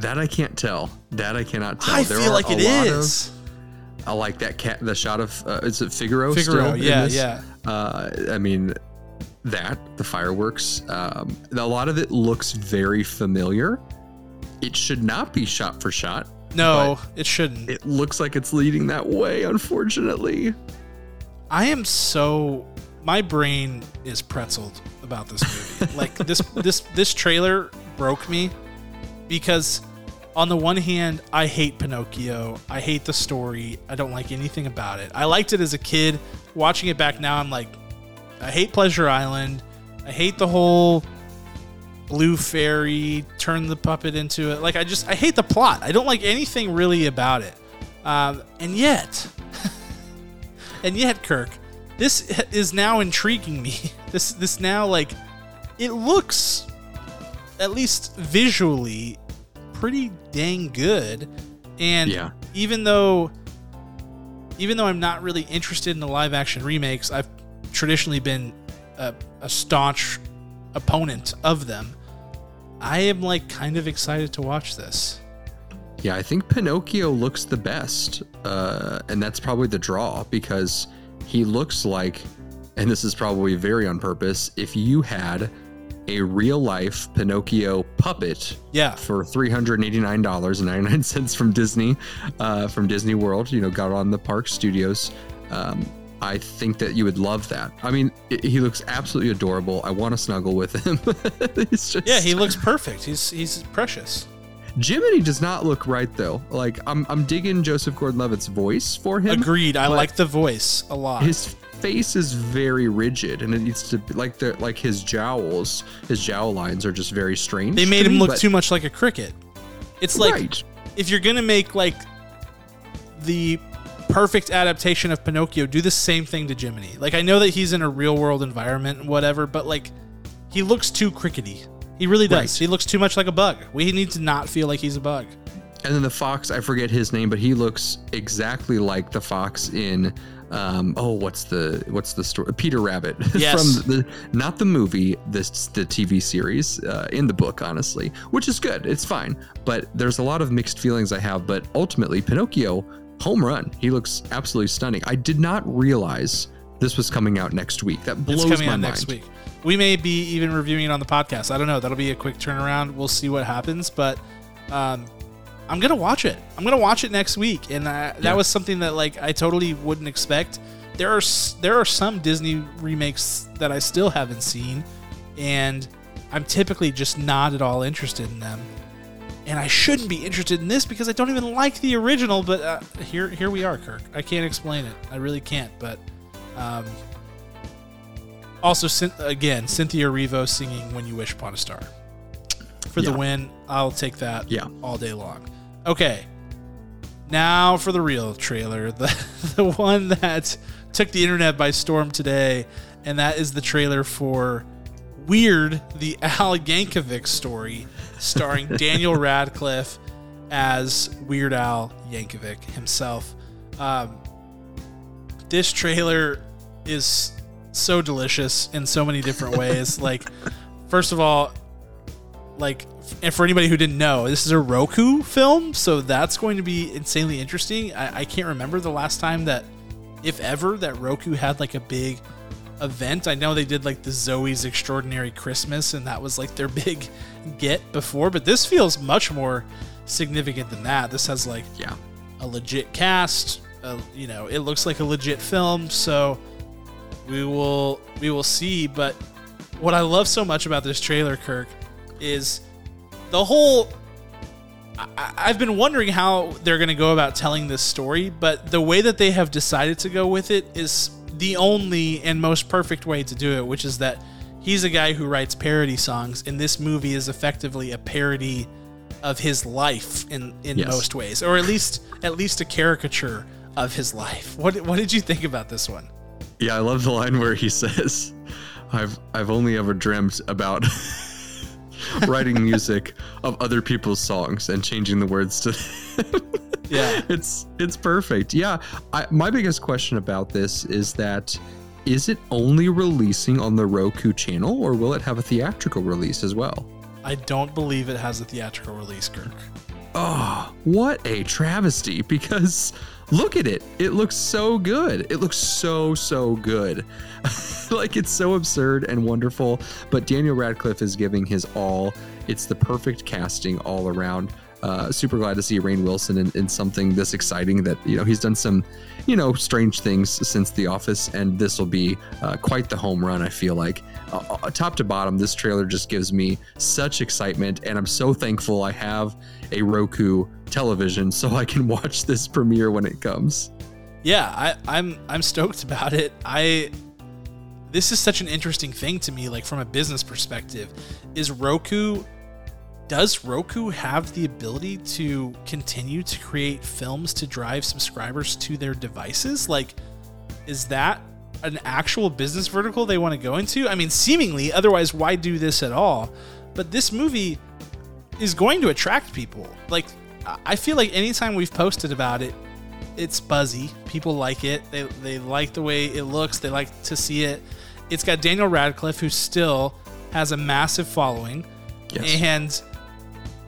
That I can't tell. That I cannot tell. I There feel like it is. Of, I like that cat. The shot of uh, is it Figaro? Figaro, still in yeah, yeah. Uh, I mean, that the fireworks. Um, a lot of it looks very familiar. It should not be shot for shot. No, it shouldn't. It looks like it's leading that way. Unfortunately, I am so my brain is pretzeled about this movie. like this this this trailer broke me because on the one hand, I hate Pinocchio. I hate the story. I don't like anything about it. I liked it as a kid. Watching it back now, I'm like, I hate Pleasure Island. I hate the whole blue fairy turn the puppet into it. Like I just I hate the plot. I don't like anything really about it. Um, and yet, and yet, Kirk, this is now intriguing me. This this now like it looks at least visually pretty dang good. And Yeah. even though even though I'm not really interested in the live action remakes, I've traditionally been a, a staunch opponent of them. I am like kind of excited to watch this. Yeah, I think Pinocchio looks the best, uh, and that's probably the draw because he looks like, and this is probably very on purpose. If you had a real life Pinocchio puppet Yeah. for three hundred eighty nine dollars and ninety nine cents from Disney, uh, from Disney World, you know, got on the Park Studios. Um, I think that you would love that. I mean, i he looks absolutely adorable. I want to snuggle with him. Just Yeah, he looks perfect. He's he's precious. Jiminy does not look right though. Like I'm I'm digging Joseph Gordon-Levitt's voice for him. Agreed. I like the voice a lot. His face is very rigid, and it needs to be like the like his jowls. His jowl lines are just very strange. they made him me, look but- too much like a cricket. It's like right. if you're gonna make like the perfect adaptation of Pinocchio, do the same thing to Jiminy. Like I know that he's in a real world environment and whatever, but like he looks too crickety. He really does. Right. He looks too much like a bug. We need to not feel like he's a bug. And then the fox, I forget his name, but he looks exactly like the fox in um oh what's the what's the story Peter Rabbit Yes. from the not the movie this the TV series uh, in the book honestly which is good it's fine but there's a lot of mixed feelings I have but ultimately Pinocchio home run he looks absolutely stunning I did not realize this was coming out next week that blows It's coming my out mind next week. We may be even reviewing it on the podcast. I don't know. That'll be a quick turnaround. We'll see what happens, but um, I'm gonna watch it. I'm gonna watch it next week, and uh, that was something that like I totally wouldn't expect. There are there are some Disney remakes that I still haven't seen, and I'm typically just not at all interested in them. And I shouldn't be interested in this because I don't even like the original. But uh, here here we are, Kirk. I can't explain it. I really can't. But um, also, again, Cynthia Erivo singing "When You Wish Upon a Star" for the win. I'll take that Yeah. all day long. Okay, now for the real trailer, the the one that took the internet by storm today, and that is the trailer for Weird, the Al Yankovic story, starring Daniel Radcliffe as Weird Al Yankovic himself. Um, this trailer is so delicious in so many different ways. like, first of all, like, and for anybody who didn't know, this is a Roku film, so that's going to be insanely interesting. I, I can't remember the last time that, if ever, that Roku had like a big event. I know they did like the Zoe's Extraordinary Christmas, and that was like their big get before, but this feels much more significant than that. This has like yeah a legit cast. Uh, you know, it looks like a legit film, so we will we will see. But what I love so much about this trailer, Kirk, is the whole. I, I've been wondering how they're going to go about telling this story, but the way that they have decided to go with it is the only and most perfect way to do it, which is that he's a guy who writes parody songs, and this movie is effectively a parody of his life in in Yes. most ways, or at least at least a caricature of his life. What what did you think about this one? Yeah, I love the line where he says, "I've I've only ever dreamt about writing music of other people's songs and changing the words to." Yeah. it's it's perfect. Yeah, I, my biggest question about this is that is it only releasing on the Roku channel, or will it have a theatrical release as well? I don't believe it has a theatrical release, Kirk. Oh, what a travesty! Because look at it. It looks so good. It looks so, so good. like it's so absurd and wonderful. But Daniel Radcliffe is giving his all. It's the perfect casting all around. Uh, super glad to see Rainn Wilson in, in something this exciting. That you know he's done some, you know, strange things since The Office, and this will be uh, quite the home run. I feel like, uh, uh, top to bottom, this trailer just gives me such excitement, and I'm so thankful I have a Roku television so I can watch this premiere when it comes. Yeah, I, I'm I'm stoked about it. I this is such an interesting thing to me, like from a business perspective. Is Roku does Roku have the ability to continue to create films to drive subscribers to their devices? Like, is that an actual business vertical they want to go into? I mean, seemingly, otherwise, why do this at all? But this movie is going to attract people. Like, I feel like anytime we've posted about it, it's buzzy. People like it. They, they like the way it looks. They like to see it. It's got Daniel Radcliffe, who still has a massive following. Yes. And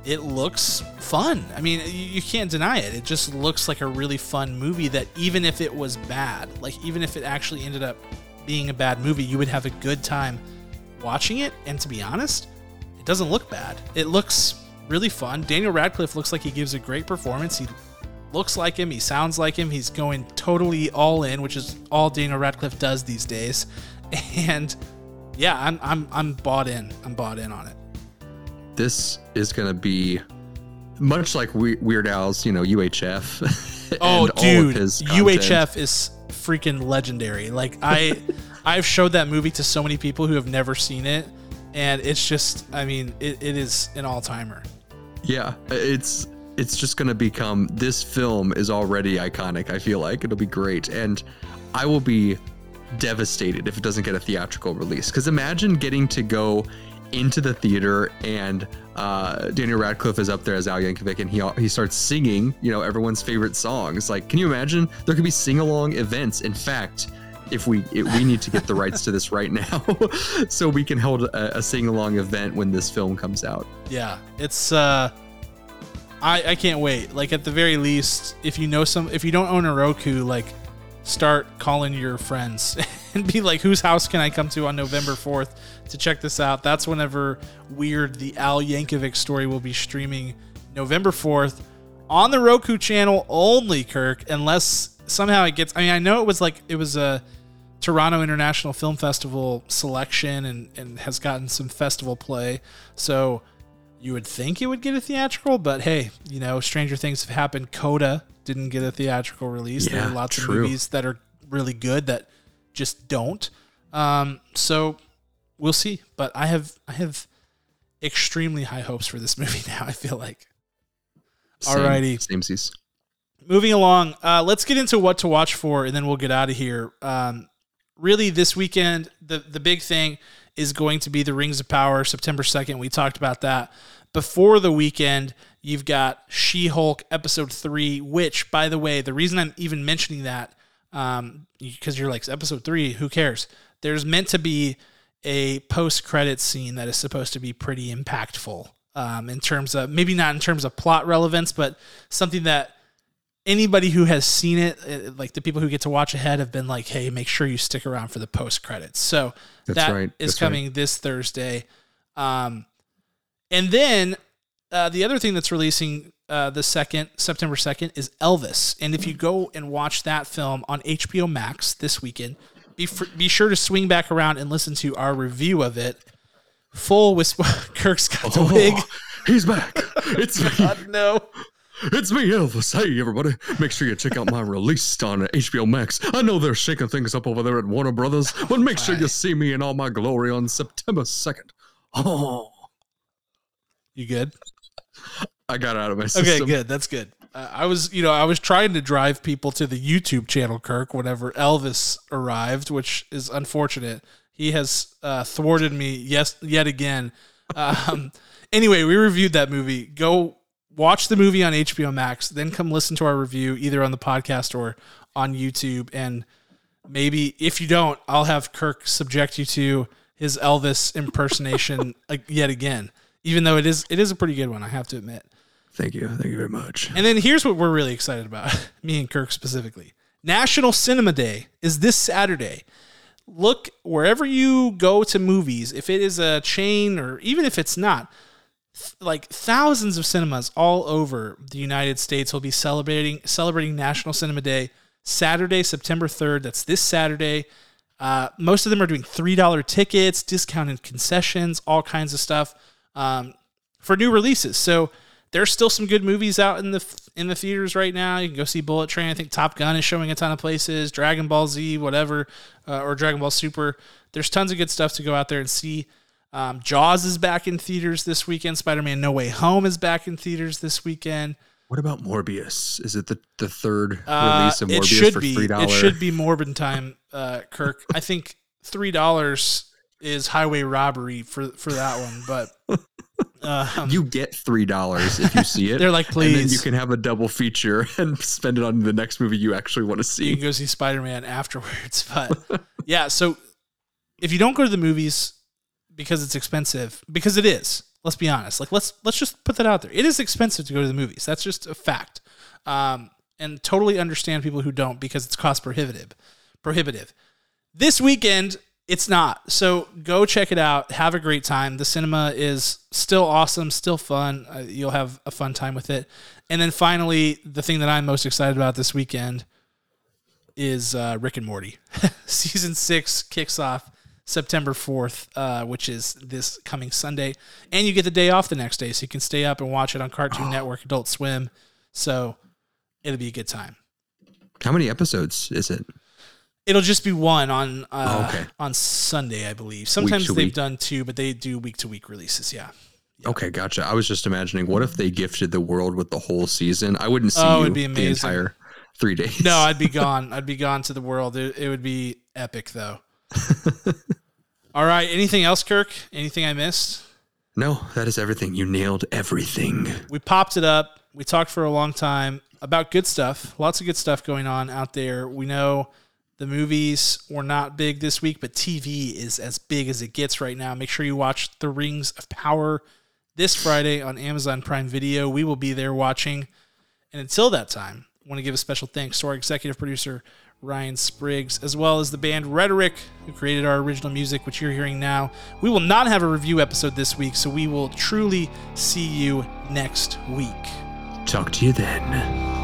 it looks fun. I mean, you can't deny it. It just looks like a really fun movie that even if it was bad, like even if it actually ended up being a bad movie, you would have a good time watching it. And to be honest, it doesn't look bad. It looks really fun. Daniel Radcliffe looks like he gives a great performance. He looks like him, he sounds like him. He's going totally all in, which is all Daniel Radcliffe does these days. And yeah, I'm I'm I'm bought in. I'm bought in on it this is going to be much like Weird Al's, you know, UHF. oh, dude, UHF is freaking legendary. Like I, I've showed that movie to so many people who have never seen it, and it's just, I mean, it, it is an all timer. Yeah, it's it's just going to become. This film is already iconic. I feel like it'll be great, and I will be devastated if it doesn't get a theatrical release. Because imagine getting to go into the theater and uh, Daniel Radcliffe is up there as Al Yankovic and he he starts singing, you know, everyone's favorite songs. Like, can you imagine? There could be sing along events. In fact, if we if we need to get the rights to this right now, so we can hold a, a sing along event when this film comes out. Yeah, it's. uh I, I can't wait. Like at the very least, if you know some, if you don't own a Roku, like start calling your friends and be like, whose house can I come to on November 4th to check this out? That's whenever Weird, the Al Yankovic story, will be streaming November 4th on the Roku channel only, Kirk, unless somehow it gets. I mean, I know it was like, it was a Toronto International Film Festival selection and, and has gotten some festival play. So you would think it would get a theatrical, but hey, you know, stranger things have happened. Coda didn't get a theatrical release. Yeah, there are lots true. of movies that are really good that just don't. Um, so we'll see. But I have I have extremely high hopes for this movie now. I feel like. Same, Alrighty, same seas. Moving along, uh, let's get into what to watch for, and then we'll get out of here. Um, really, this weekend, the the big thing is going to be the Rings of Power, September second. We talked about that before the weekend. You've got She Hulk episode three, which, by the way, the reason I'm even mentioning that, um, because you're like, episode three, who cares? There's meant to be a post credit scene that is supposed to be pretty impactful um, in terms of maybe not in terms of plot relevance, but something that anybody who has seen it, uh, like the people who get to watch ahead, have been like, hey, make sure you stick around for the post credits. So That's that right. is That's coming right. this Thursday. Um, and then uh, the other thing that's releasing uh, the second September second is Elvis, and if you go and watch that film on HBO Max this weekend, be fr- be sure to swing back around and listen to our review of it. Full with Kirk's got the oh, wig. He's back. It's me. God, no. It's me, Elvis. Hey, everybody. Make sure you check out my release on HBO Max. I know they're shaking things up over there at Warner Brothers, but make sure you see me in all my glory on September 2nd. Oh. You good? I got out of my system. Okay, good. That's good. Uh, I was, you know, I was trying to drive people to the YouTube channel, Kirk, whenever Elvis arrived, which is unfortunate. He has uh, thwarted me yes yet again. Um, anyway, we reviewed that movie. Go watch the movie on HBO Max, then come listen to our review either on the podcast or on YouTube. And maybe if you don't, I'll have Kirk subject you to his Elvis impersonation yet again even though it is it is a pretty good one, I have to admit. Thank you, thank you very much. And then here's what we're really excited about, me and Kirk specifically. National Cinema Day is this Saturday. Look wherever you go to movies, if it is a chain or even if it's not, th- like thousands of cinemas all over the United States will be celebrating celebrating National Cinema Day Saturday, September 3rd. That's this Saturday. Uh, most of them are doing $3 tickets, discounted concessions, all kinds of stuff um, for new releases. So there's still some good movies out in the in the theaters right now. You can go see Bullet Train. I think Top Gun is showing a ton of places. Dragon Ball Z, whatever, uh, or Dragon Ball Super. There's tons of good stuff to go out there and see. Um, Jaws is back in theaters this weekend. Spider Man No Way Home is back in theaters this weekend. What about Morbius? Is it the, the third Uh, release of it Morbius should for be. three It should be Morbid time, uh, Kirk. I think three dollars is highway robbery for for that one, but um, You get three dollars if you see it. they're like, and then you can have a double feature and spend it on the next movie you actually want to see. you can go see Spider Man afterwards. But yeah, so if you don't go to the movies because it's expensive, because it is, let's be honest. Like let's let's just put that out there. It is expensive to go to the movies. That's just a fact. Um, and totally understand people who don't because it's cost prohibitive. Prohibitive. This weekend, it's not. So go check it out. Have a great time. The cinema is still awesome, still fun. Uh, you'll have a fun time with it. And then finally, the thing that I'm most excited about this weekend is uh, Rick and Morty. Season six kicks off September 4th, uh, which is this coming Sunday. And you get the day off the next day, so you can stay up and watch it on Cartoon Network, Adult Swim. So it'll be a good time. How many episodes is it? It'll just be one on uh, Oh, okay. on Sunday, I believe. Sometimes they've week. done two, but they do week to week releases. Yeah. Okay, gotcha. I was just imagining, what if they gifted the world with the whole season? I wouldn't see Oh, you it'd be the entire three days. No, I'd be gone. I'd be gone to the world. It, it would be epic, though. All right. Anything else, Kirk? Anything I missed? no, that is everything. You nailed everything. we popped it up. We talked for a long time about good stuff. Lots of good stuff going on out there. We know the movies were not big this week, but TV is as big as it gets right now. Make sure you watch The Rings of Power this Friday on Amazon Prime Video. We will be there watching. And until that time, I want to give a special thanks to our executive producer, Ryan Spriggs, as well as the band Rhetoric, who created our original music, which you're hearing now. We will not have a review episode this week, so we will truly see you next week. Talk to you then.